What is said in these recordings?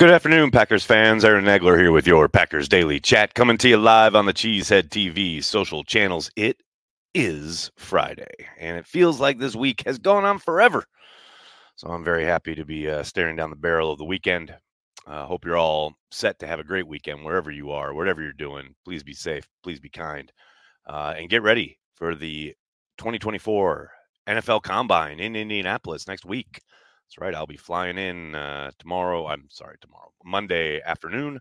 Good afternoon, Packers fans. Aaron Nagler here with your Packers Daily Chat, coming to you live on the Cheesehead TV social channels. It is Friday, and it feels like this week has gone on forever. So I'm very happy to be uh, staring down the barrel of the weekend. Uh, hope you're all set to have a great weekend wherever you are, whatever you're doing. Please be safe, please be kind, uh, and get ready for the 2024 NFL Combine in Indianapolis next week. That's right. I'll be flying in uh, tomorrow. I'm sorry, tomorrow, Monday afternoon,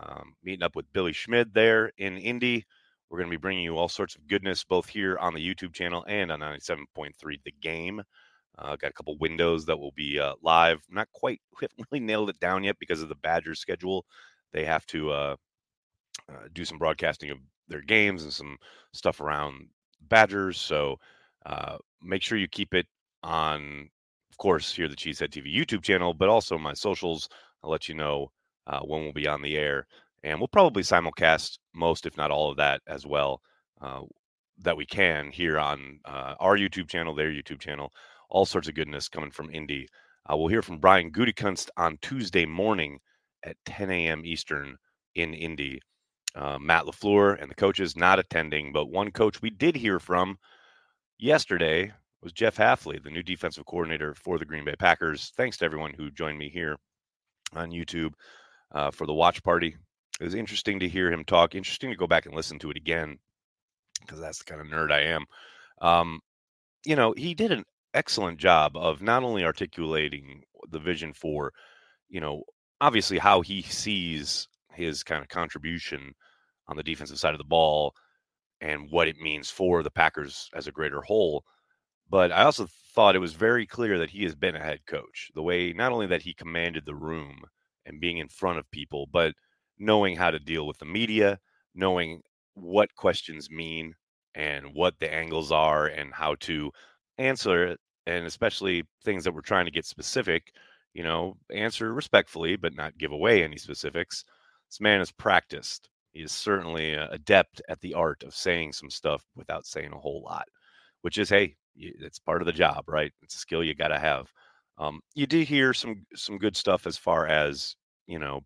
um, meeting up with Billy Schmid there in Indy. We're going to be bringing you all sorts of goodness both here on the YouTube channel and on 97.3 The Game. Uh, got a couple windows that will be uh, live. Not quite, we haven't really nailed it down yet because of the Badgers schedule. They have to uh, uh do some broadcasting of their games and some stuff around Badgers. So uh, make sure you keep it on of course, here the Cheesehead TV YouTube channel, but also my socials. I'll let you know uh, when we'll be on the air. And we'll probably simulcast most, if not all of that as well, uh, that we can here on uh, our YouTube channel, their YouTube channel. All sorts of goodness coming from Indy. Uh, we'll hear from Brian Gutekunst on Tuesday morning at 10 a.m. Eastern in Indy. Uh, Matt LaFleur and the coaches not attending, but one coach we did hear from yesterday was Jeff Hafley, the new defensive coordinator for the Green Bay Packers. Thanks to everyone who joined me here on YouTube uh, for the watch party. It was interesting to hear him talk. Interesting to go back and listen to it again because that's the kind of nerd I am. Um, you know, he did an excellent job of not only articulating the vision for, you know, obviously how he sees his kind of contribution on the defensive side of the ball and what it means for the Packers as a greater whole but I also thought it was very clear that he has been a head coach. The way not only that he commanded the room and being in front of people, but knowing how to deal with the media, knowing what questions mean and what the angles are and how to answer it and especially things that we're trying to get specific, you know, answer respectfully but not give away any specifics. This man is practiced. He is certainly adept at the art of saying some stuff without saying a whole lot, which is hey, it's part of the job, right? It's a skill you got to have. Um, you did hear some some good stuff as far as you know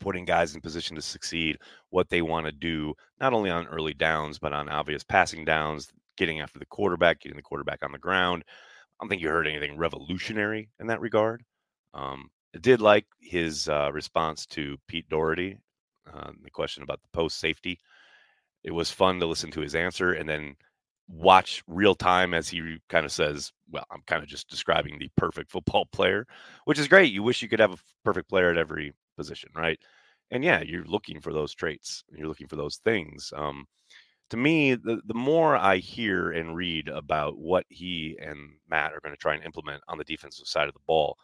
putting guys in position to succeed, what they want to do, not only on early downs but on obvious passing downs, getting after the quarterback, getting the quarterback on the ground. I don't think you heard anything revolutionary in that regard. Um, I did like his uh, response to Pete Dougherty, uh, the question about the post safety. It was fun to listen to his answer, and then watch real time as he kind of says, Well, I'm kind of just describing the perfect football player, which is great. You wish you could have a perfect player at every position, right? And yeah, you're looking for those traits, you're looking for those things. Um, to me, the, the more I hear and read about what he and Matt are going to try and implement on the defensive side of the ball,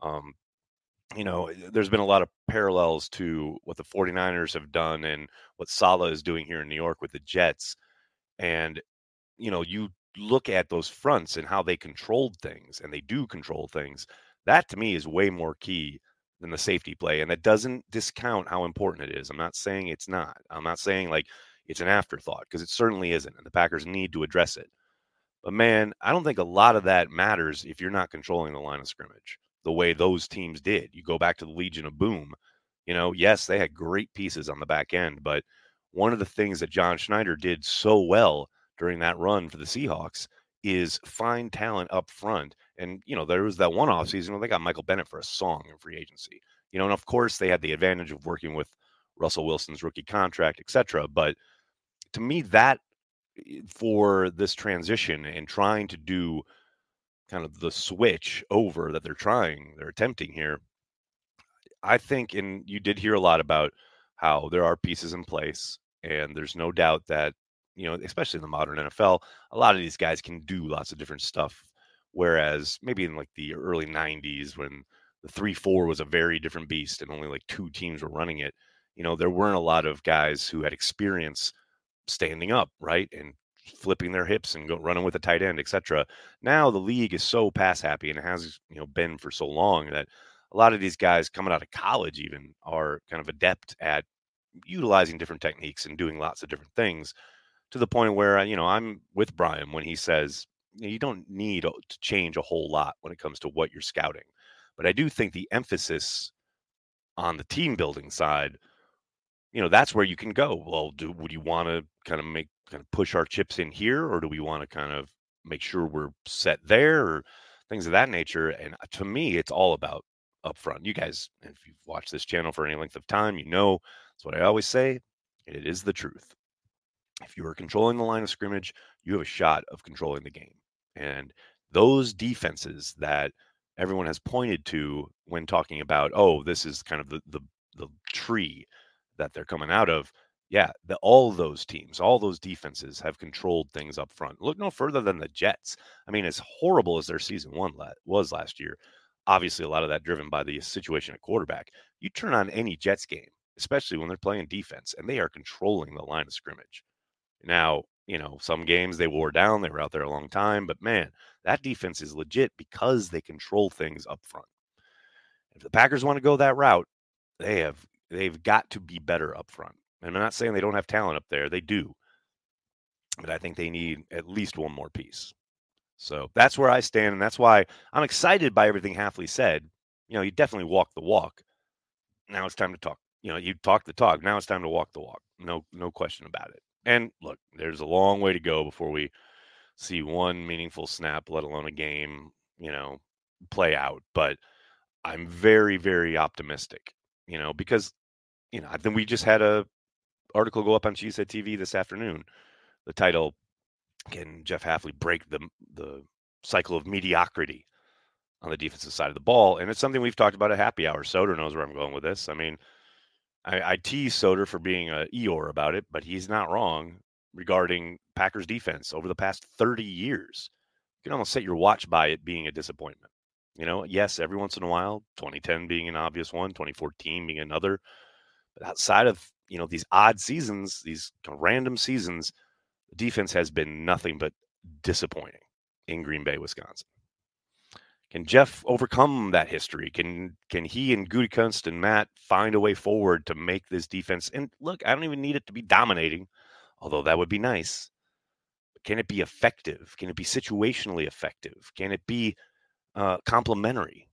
um, you know, there's been a lot of parallels to what the 49ers have done and what Saleh is doing here in New York with the Jets. And you know, you look at those fronts and how they controlled things, and they do control things. That to me is way more key than the safety play. And that doesn't discount how important it is. I'm not saying it's not. I'm not saying like it's an afterthought because it certainly isn't. And the Packers need to address it. But man, I don't think a lot of that matters if you're not controlling the line of scrimmage the way those teams did. You go back to the Legion of Boom. You know, yes, they had great pieces on the back end, but one of the things that John Schneider did so well during that run for the Seahawks is find talent up front. And, you know, there was that one offseason where they got Michael Bennett for a song in free agency. You know, and of course they had the advantage of working with Russell Wilson's rookie contract, etc. But to me, that eh, for this transition and trying to do kind of the switch over that they're trying, they're attempting here, I think, and you did hear a lot about how there are pieces in place, and there's no doubt that you know, especially in the modern NFL, a lot of these guys can do lots of different stuff. Whereas maybe in like the early 90s when the 3 4 was a very different beast and only like two teams were running it, you know, there weren't a lot of guys who had experience standing up, right? And flipping their hips and go running with a tight end, etc. Now the league is so pass happy and has, you know, been for so long that a lot of these guys coming out of college even are kind of adept at utilizing different techniques and doing lots of different things to the point where uh, you know I'm with Brian when he says you don't need to change a whole lot when it comes to what you're scouting. But I do think the emphasis on the team building side, you know, that's where you can go. Well, do would you want to kind of make kind of push our chips in here, or do we want to kind of make sure we're set there, or things of that nature? And uh, to me, it's all about upfront. You guys, if you've watched this channel for any length of time, you know that's what I always say. It is the truth. If you are controlling the line of scrimmage, you have a shot of controlling the game. And those defenses that everyone has pointed to when talking about, oh, this is kind of the the, the tree that they're coming out of. Yeah, the, all those teams, all those defenses have controlled things up front. Look no further than the Jets. I mean, as horrible as their season one was last year, obviously a lot of that driven by the situation at quarterback. You turn on any Jets game, especially when they're playing defense, and they are controlling the line of scrimmage. Now, you know, some games they wore down, they were out there a long time, but man, that defense is legit because they control things up front. If the Packers want to go that route, they have they've got to be better up front. And I'm not saying they don't have talent up there, they do. But I think they need at least one more piece. So that's where I stand, and that's why I'm excited by everything Hafley said. You know, you definitely walk the walk. Now it's time to talk. You know, you talk the talk. Now it's time to walk the walk. No, no question about it. And look, there's a long way to go before we see one meaningful snap, let alone a game, you know, play out. But I'm very, very optimistic, you know, because, you know, I think we just had a article go up on Cheesehead TV this afternoon. The title, can Jeff Hafley break the the cycle of mediocrity on the defensive side of the ball? And it's something we've talked about at happy hour. Soder knows where I'm going with this. I mean, I, I tease Soder for being a Eeyore about it, but he's not wrong regarding Packers defense over the past 30 years. You can almost set your watch by it being a disappointment. You know, yes, every once in a while, 2010 being an obvious one, 2014 being another. But outside of, you know, these odd seasons, these random seasons, defense has been nothing but disappointing in Green Bay, Wisconsin. Can Jeff overcome that history? Can can he and Gutekunst and Matt find a way forward to make this defense? And look, I don't even need it to be dominating, although that would be nice. But can it be effective? Can it be situationally effective? Can it be uh, complementary?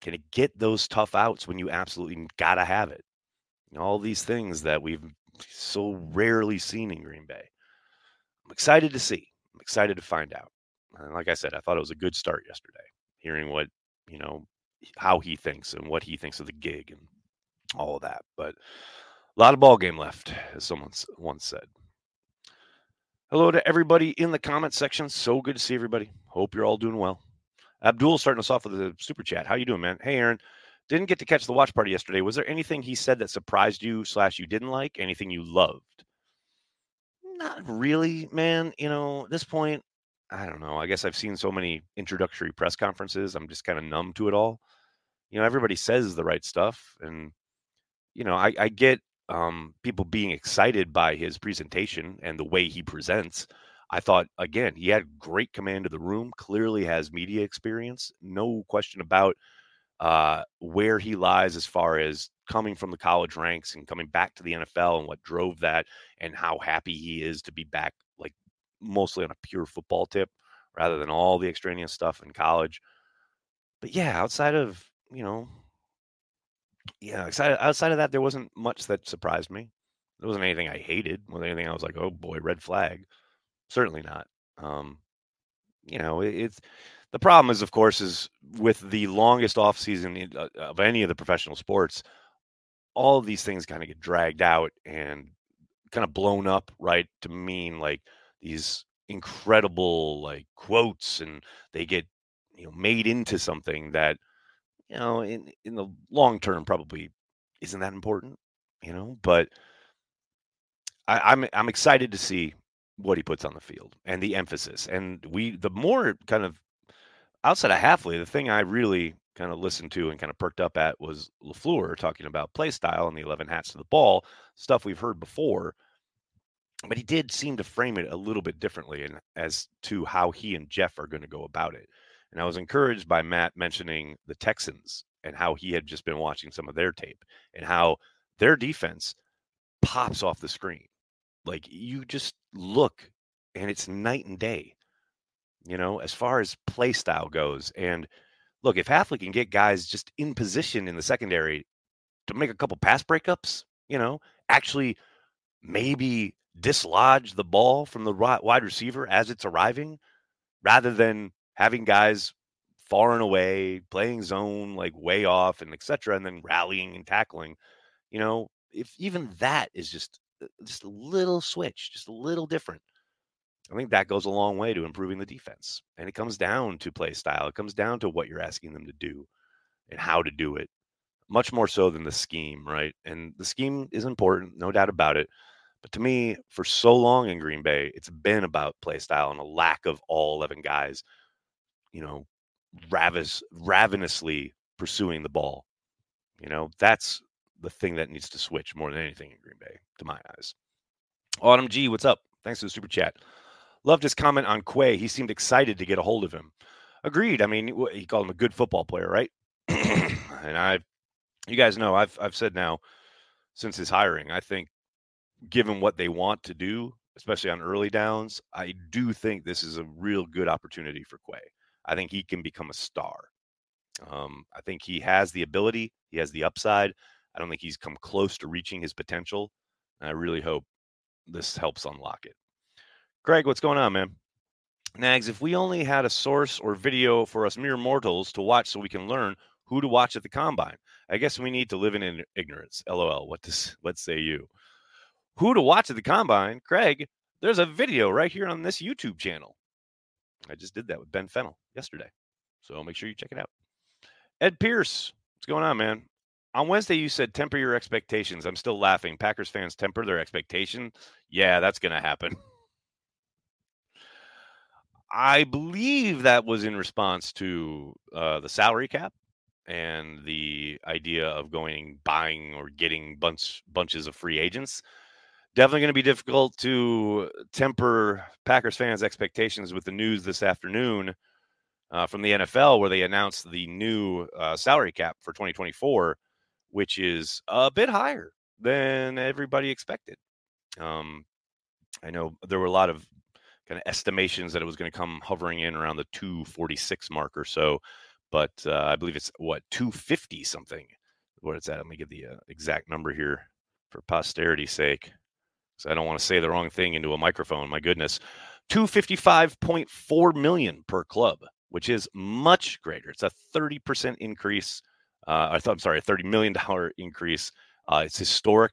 Can it get those tough outs when you absolutely gotta have it? all these things that we've so rarely seen in Green Bay. I'm excited to see. I'm excited to find out. And like I said, I thought it was a good start yesterday hearing what you know how he thinks and what he thinks of the gig and all of that. But a lot of ball game left, as someone once said. Hello to everybody in the comment section. So good to see everybody. Hope you're all doing well. Abdul starting us off with a super chat. How you doing, man? Hey, Aaron. Didn't get to catch the watch party yesterday. Was there anything he said that surprised you slash you didn't like? Anything you loved? Not really, man. You know, at this point, I don't know. I guess I've seen so many introductory press conferences. I'm just kind of numb to it all. You know, everybody says the right stuff, and you know, I, I get um, people being excited by his presentation and the way he presents. I thought again, he had great command of the room. Clearly has media experience. No question about uh, where he lies as far as coming from the college ranks and coming back to the NFL and what drove that, and how happy he is to be back mostly on a pure football tip rather than all the extraneous stuff in college. But yeah, outside of, you know, yeah, outside, outside of that, there wasn't much that surprised me. There wasn't anything I hated. Was anything I was like, oh boy, red flag? Certainly not. Um, you know, it, it's the problem is, of course, is with the longest off season uh, of any of the professional sports, all of these things kind of get dragged out and kind of blown up, right? To mean like these incredible like quotes and they get you know made into something that you know in in the long term probably isn't that important you know but I, I'm I'm excited to see what he puts on the field and the emphasis and we the more kind of outside of Hafley the thing I really kind of listened to and kind of perked up at was LaFleur talking about play style and the 11 hats to the ball stuff we've heard before but he did seem to frame it a little bit differently and as to how he and Jeff are going to go about it. And I was encouraged by Matt mentioning the Texans and how he had just been watching some of their tape and how their defense pops off the screen. Like you just look and it's night and day, you know, as far as play style goes. And look, if Hafley can get guys just in position in the secondary to make a couple pass breakups, you know, actually maybe dislodge the ball from the wide receiver as it's arriving rather than having guys far and away playing zone like way off and etc and then rallying and tackling. You know if even that is just uh, just a little switch just a little different i think that goes a long way to improving the defense. And it comes down to play style. It comes down to what you're asking them to do and how to do it much more so than the scheme right? And the scheme is important no doubt about it but to me, for so long in Green Bay, it's been about play style and a lack of all 11 guys, you know, ravis, ravenously pursuing the ball. You know, that's the thing that needs to switch more than anything in Green Bay, to my eyes. Autumn G, what's up? Thanks for the super chat. Loved his comment on Quay. He seemed excited to get a hold of him. Agreed. I mean, he called him a good football player, right? and I, you guys know, I've I've said now since his hiring, I think given what they want to do, especially on early downs, I do think this is a real good opportunity for Quay. I think he can become a star. Um, I think he has the ability, he has the upside. I don't think he's come close to reaching his potential. And I really hope this helps unlock it. Greg, what's going on, man? Nags, if we only had a source or video for us mere mortals to watch so we can learn who to watch at the combine, I guess we need to live in ignorance. LOL. What does what say you? Who to watch at the combine, Craig, there's a video right here on this YouTube channel. I just did that with Ben Fennell yesterday. So make sure you check it out. Ed Pierce, what's going on, man? On Wednesday, you said temper your expectations. I'm still laughing. Packers fans temper their expectation. Yeah, that's going to happen. I believe that was in response to uh, the salary cap and the idea of going buying or getting bunch bunches of free agents definitely going to be difficult to temper Packers fans' expectations with the news this afternoon uh, from the NFL, where they announced the new uh, salary cap for 2024, which is a bit higher than everybody expected. Um, I know there were a lot of kind of estimations that it was going to come hovering in around the 246 mark or so, but uh, I believe it's what 250 something. What is that? Let me get the uh, exact number here for posterity's sake. I don't want to say the wrong thing into a microphone. My goodness. 255.4 million per club, which is much greater. It's a 30% increase. Uh, I thought, I'm sorry, a $30 million increase. Uh, it's historic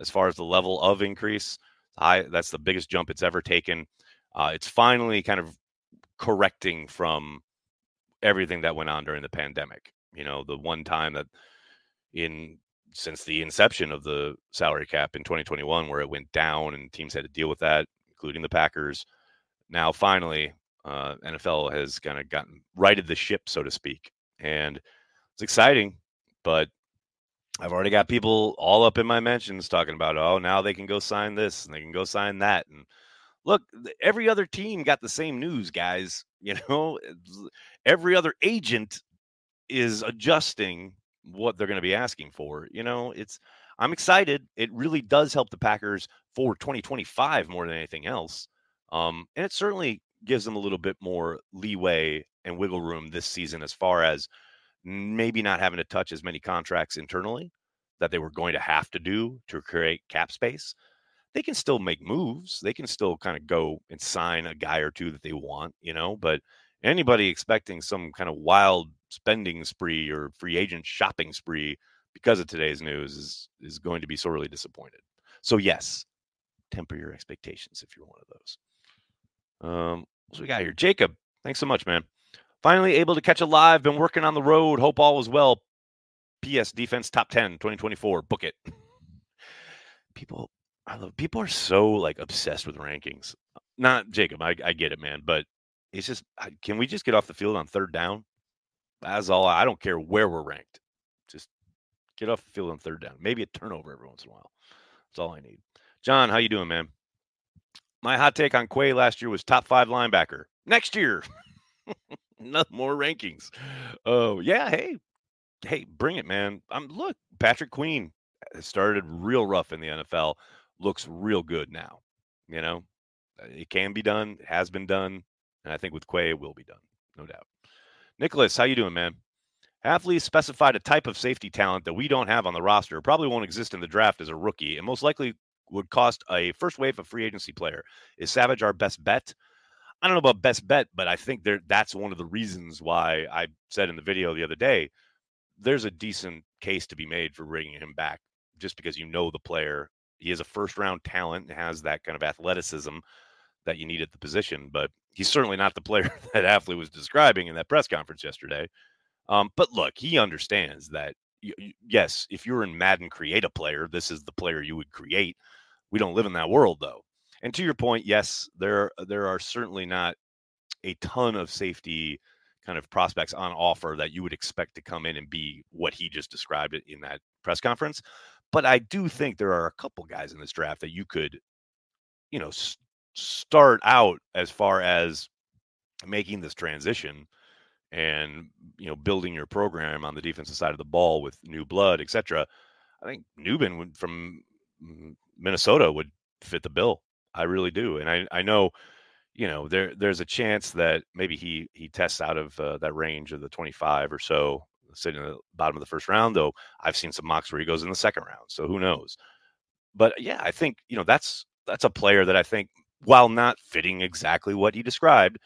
as far as the level of increase. I, that's the biggest jump it's ever taken. Uh, it's finally kind of correcting from everything that went on during the pandemic. You know, the one time that in since the inception of the salary cap in 2021, where it went down and teams had to deal with that, including the Packers. Now, finally, uh, NFL has kind of gotten righted the ship, so to speak, and it's exciting. But I've already got people all up in my mentions talking about, oh, now they can go sign this and they can go sign that. And look, every other team got the same news, guys. You know, every other agent is adjusting what they're going to be asking for. You know, it's I'm excited. It really does help the Packers for 2025 more than anything else. Um, and it certainly gives them a little bit more leeway and wiggle room this season as far as maybe not having to touch as many contracts internally that they were going to have to do to create cap space. They can still make moves. They can still kind of go and sign a guy or two that they want, you know, but anybody expecting some kind of wild spending spree or free agent shopping spree because of today's news is is going to be sorely disappointed. So yes, temper your expectations if you're one of those. Um, what we got here? Jacob, thanks so much, man. Finally able to catch a live. Been working on the road. Hope all was well. PS defense top 10 2024. Book it. People I love people are so like obsessed with rankings. Not Jacob, I, I get it, man, but it's just can we just get off the field on third down? That's all. I don't care where we're ranked. Just get off the field on third down. Maybe a turnover every once in a while. That's all I need. John, how you doing, man? My hot take on Quay last year was top five linebacker. Next year, no more rankings. Oh yeah, hey, hey, bring it, man. I'm look. Patrick Queen started real rough in the NFL. Looks real good now. You know, uh, it can be done. It has been done, and I think with Quay it will be done, no doubt. Nicholas, how you doing, man? Hafley specified a type of safety talent that we don't have on the roster, probably won't exist in the draft as a rookie, and most likely would cost a first wave of free agency player. Is Savage our best bet? I don't know about best bet, but I think there that's one of the reasons why I said in the video the other day there's a decent case to be made for bringing him back just because you know the player. He is a first round talent and has that kind of athleticism that you need at the position, but he's certainly not the player that Hafley was describing in that press conference yesterday. Um, but look, he understands that yes, if you're in Madden create a player, this is the player you would create. We don't live in that world though. And to your point, yes, there there are certainly not a ton of safety kind of prospects on offer that you would expect to come in and be what he just described in that press conference. But I do think there are a couple guys in this draft that you could, you know, start out as far as making this transition and you know building your program on the defensive side of the ball with new blood, etc. I think would, from Minnesota would fit the bill. I really do, and I I know you know there there's a chance that maybe he he tests out of uh, that range of the 25 or so sitting in the bottom of the first round though i've seen some mocks where he goes in the second round so who knows but yeah i think you know that's that's a player that i think while not fitting exactly what he described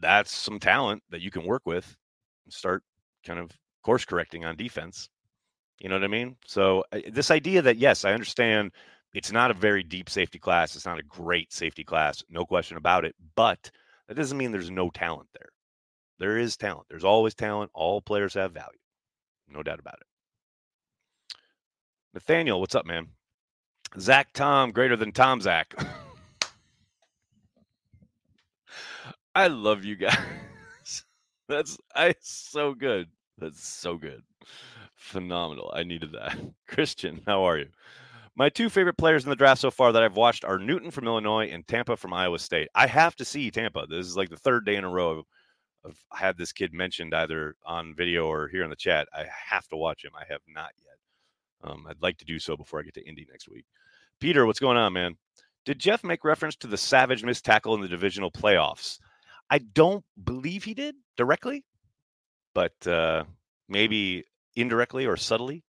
that's some talent that you can work with and start kind of course correcting on defense. You know what I mean? So this idea that yes, I understand it's not a very deep safety class. It's not a great safety class, no question about it. But that doesn't mean there's no talent there. There is talent. There's always talent. All players have value, no doubt about it. Nathaniel, what's up, man? Zach Tom greater than Tom Zach. I love you guys. That's I so good. That's so good. Phenomenal. I needed that. Christian, how are you? My two favorite players in the draft so far that I've watched are Newton from Illinois and Tampa from Iowa State. I have to see Tampa. This is like the third day in a row I've had this kid mentioned either on video or here in the chat. I have to watch him. I have not yet. Um, I'd like to do so before I get to Indy next week. Peter, what's going on, man? Did Jeff make reference to the Savage missed tackle in the divisional playoffs? I don't believe he did directly, but uh, maybe indirectly or subtly.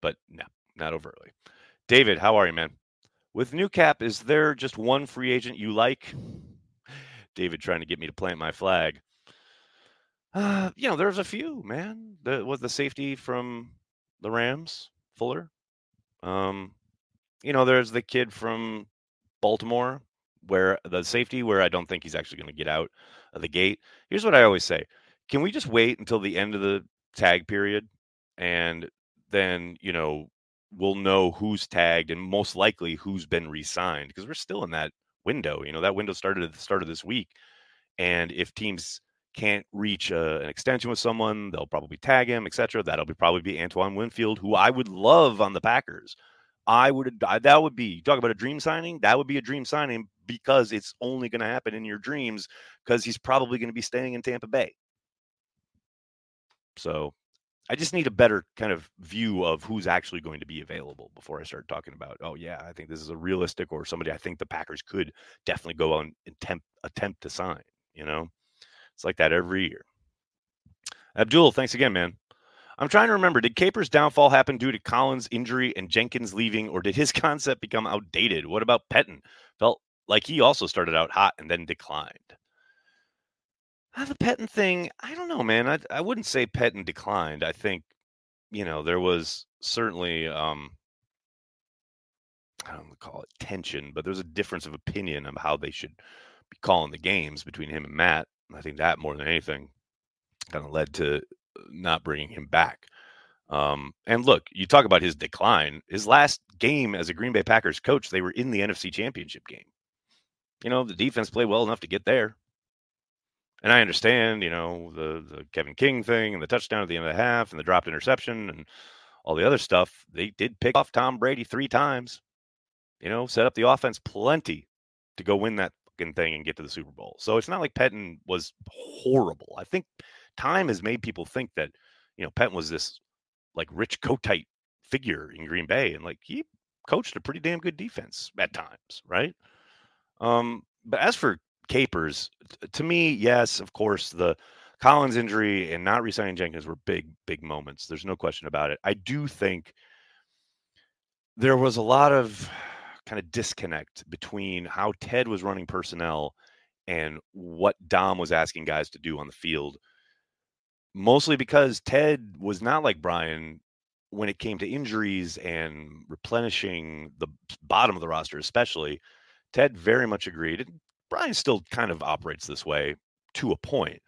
But no, not overtly. David, how are you, man? With new cap, is there just one free agent you like? David trying to get me to plant my flag. Uh, you know, there's a few, man. The was the safety from the Rams, Fuller. Um, you know, there's the kid from Baltimore where the safety where I don't think he's actually going to get out of the gate. Here's what I always say: Can we just wait until the end of the tag period, and then you know we'll know who's tagged and most likely who's been re-signed because we're still in that window. You know that window started at the start of this week, and if teams can't reach a, uh, an extension with someone, they'll probably tag him, etc. That'll be probably be Antoine Winfield, who I would love on the Packers. I would that would be talk about a dream signing. That would be a dream signing because it's only going to happen in your dreams because he's probably going to be staying in Tampa Bay. So I just need a better kind of view of who's actually going to be available before I start talking about, oh yeah, I think this is a realistic or somebody I think the Packers could definitely go on attempt attempt to sign. You know, it's like that every year. Abdul, thanks again, man. I'm trying to remember, did Capers' downfall happen due to Collins' injury and Jenkins leaving, or did his concept become outdated? What about Pettine? Like he also started out hot and then declined. Uh, the Pettine thing, I don't know, man. I, I wouldn't say Pettine declined. I think, you know, there was certainly, um, I don't call it tension, but there's a difference of opinion of how they should be calling the games between him and Matt. I think that more than anything kind of led to not bringing him back. Um, and look, you talk about his decline. His last game as a Green Bay Packers coach, they were in the NFC Championship game. You know, the defense played well enough to get there. And I understand, you know, the the Kevin King thing and the touchdown at the end of the half and the dropped interception and all the other stuff. They did pick off Tom Brady three times. You know, set up the offense plenty to go win that fucking thing and get to the Super Bowl. So it's not like Pettine was horrible. I think time has made people think that you know Pettine was this like Rich Kotite figure in Green Bay, and like he coached a pretty damn good defense at times, right? Um, but as for Capers, to me, yes, of course the Collins injury and not resigning Jenkins were big, big moments. There's no question about it. I do think there was a lot of kind of disconnect between how Ted was running personnel and what Dom was asking guys to do on the field. Mostly because Ted was not like Brian when it came to injuries and replenishing the bottom of the roster, especially. Ted very much agreed. And Brian still kind of operates this way to a point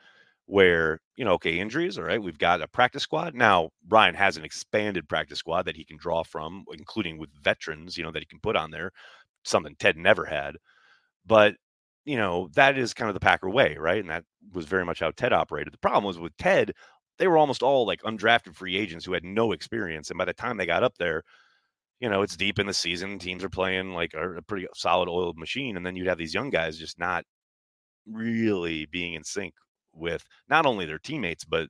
where, you know, okay, injuries, all right, we've got a practice squad. Now, Brian has an expanded practice squad that he can draw from, including with veterans, you know, that he can put on there, something Ted never had. But, you know, that is kind of the Packer way, right? And that was very much how Ted operated. The problem was with Ted, they were almost all like undrafted free agents who had no experience. And by the time they got up there, you know, it's deep in the season. Teams are playing like a, pretty solid oiled machine. And then you'd have these young guys just not really being in sync with not only their teammates, but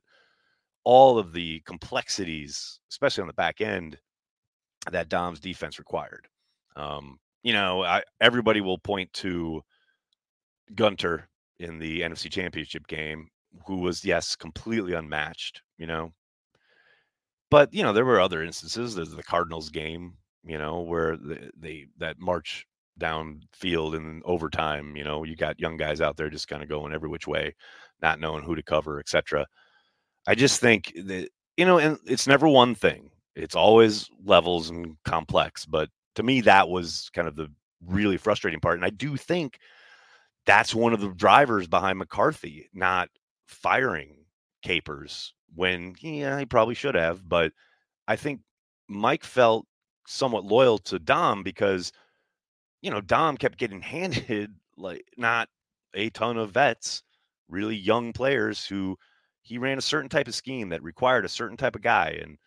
all of the complexities, especially on the back end, that Dom's defense required. Um, you know, I, everybody will point to Gunter in the NFC Championship game, who was, yes, completely unmatched, you know. But, you know, there were other instances. There's the Cardinals game, you know, where they, they that march down field in overtime, you know, you got young guys out there just kind of going every which way, not knowing who to cover, etc. I just think that, you know, and it's never one thing. It's always levels and complex. But to me, that was kind of the really frustrating part. And I do think that's one of the drivers behind McCarthy not firing Capers when yeah, he probably should have. But I think Mike felt somewhat loyal to Dom because, you know, Dom kept getting handed like not a ton of vets, really young players who he ran a certain type of scheme that required a certain type of guy. And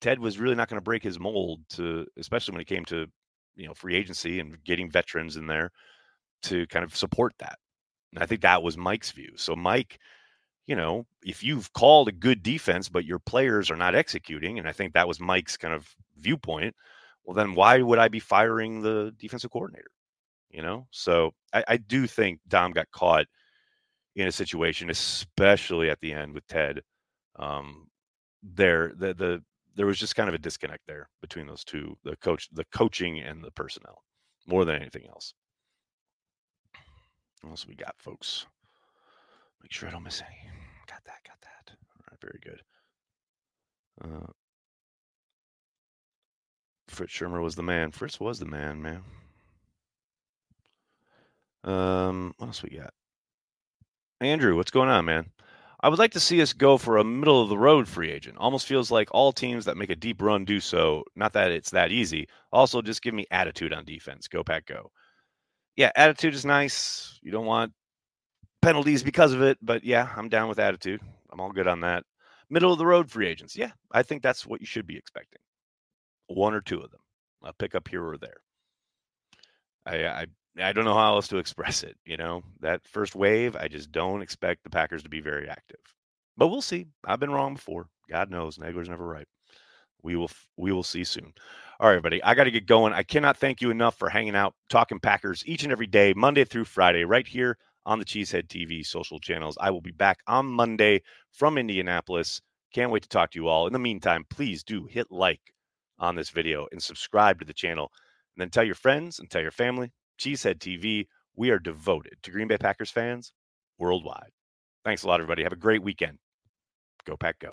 Ted was really not going to break his mold to, especially when it came to, you know, free agency and getting veterans in there to kind of support that. And I think that was Mike's view. So Mike, you know, if you've called a good defense, but your players are not executing, and I think that was Mike's kind of viewpoint, well, then why would I be firing the defensive coordinator? You know, so I, I do think Dom got caught in a situation, especially at the end with Ted. Um, there, the the there was just kind of a disconnect there between those two, the coach, the coaching, and the personnel, more than anything else. What else we got, folks? Make sure I don't miss any. Got that, got that. All right, very good. Uh, Fritz Shurmur was the man. Fritz was the man, man. Um, what else we got? Andrew, what's going on, man? I would like to see us go for a middle of the road free agent. Almost feels like all teams that make a deep run do so. Not that it's that easy. Also, just give me attitude on defense. Go pack, go yeah, attitude is nice. You don't want penalties because of it, but yeah, I'm down with attitude. I'm all good on that. Middle of the road free agents. Yeah, I think that's what you should be expecting. One or two of them. I'll pick up here or there. I, I I don't know how else to express it. You know, that first wave, I just don't expect the Packers to be very active. But we'll see. I've been wrong before. God knows, Nagler's never right. We will we will see soon. All right, everybody. I got to get going. I cannot thank you enough for hanging out, talking Packers each and every day, Monday through Friday, right here on the Cheesehead TV social channels. I will be back on Monday from Indianapolis. Can't wait to talk to you all. In the meantime, please do hit like on this video and subscribe to the channel. And then tell your friends and tell your family. Cheesehead TV, we are devoted to Green Bay Packers fans worldwide. Thanks a lot, everybody. Have a great weekend. Go, Pack, go.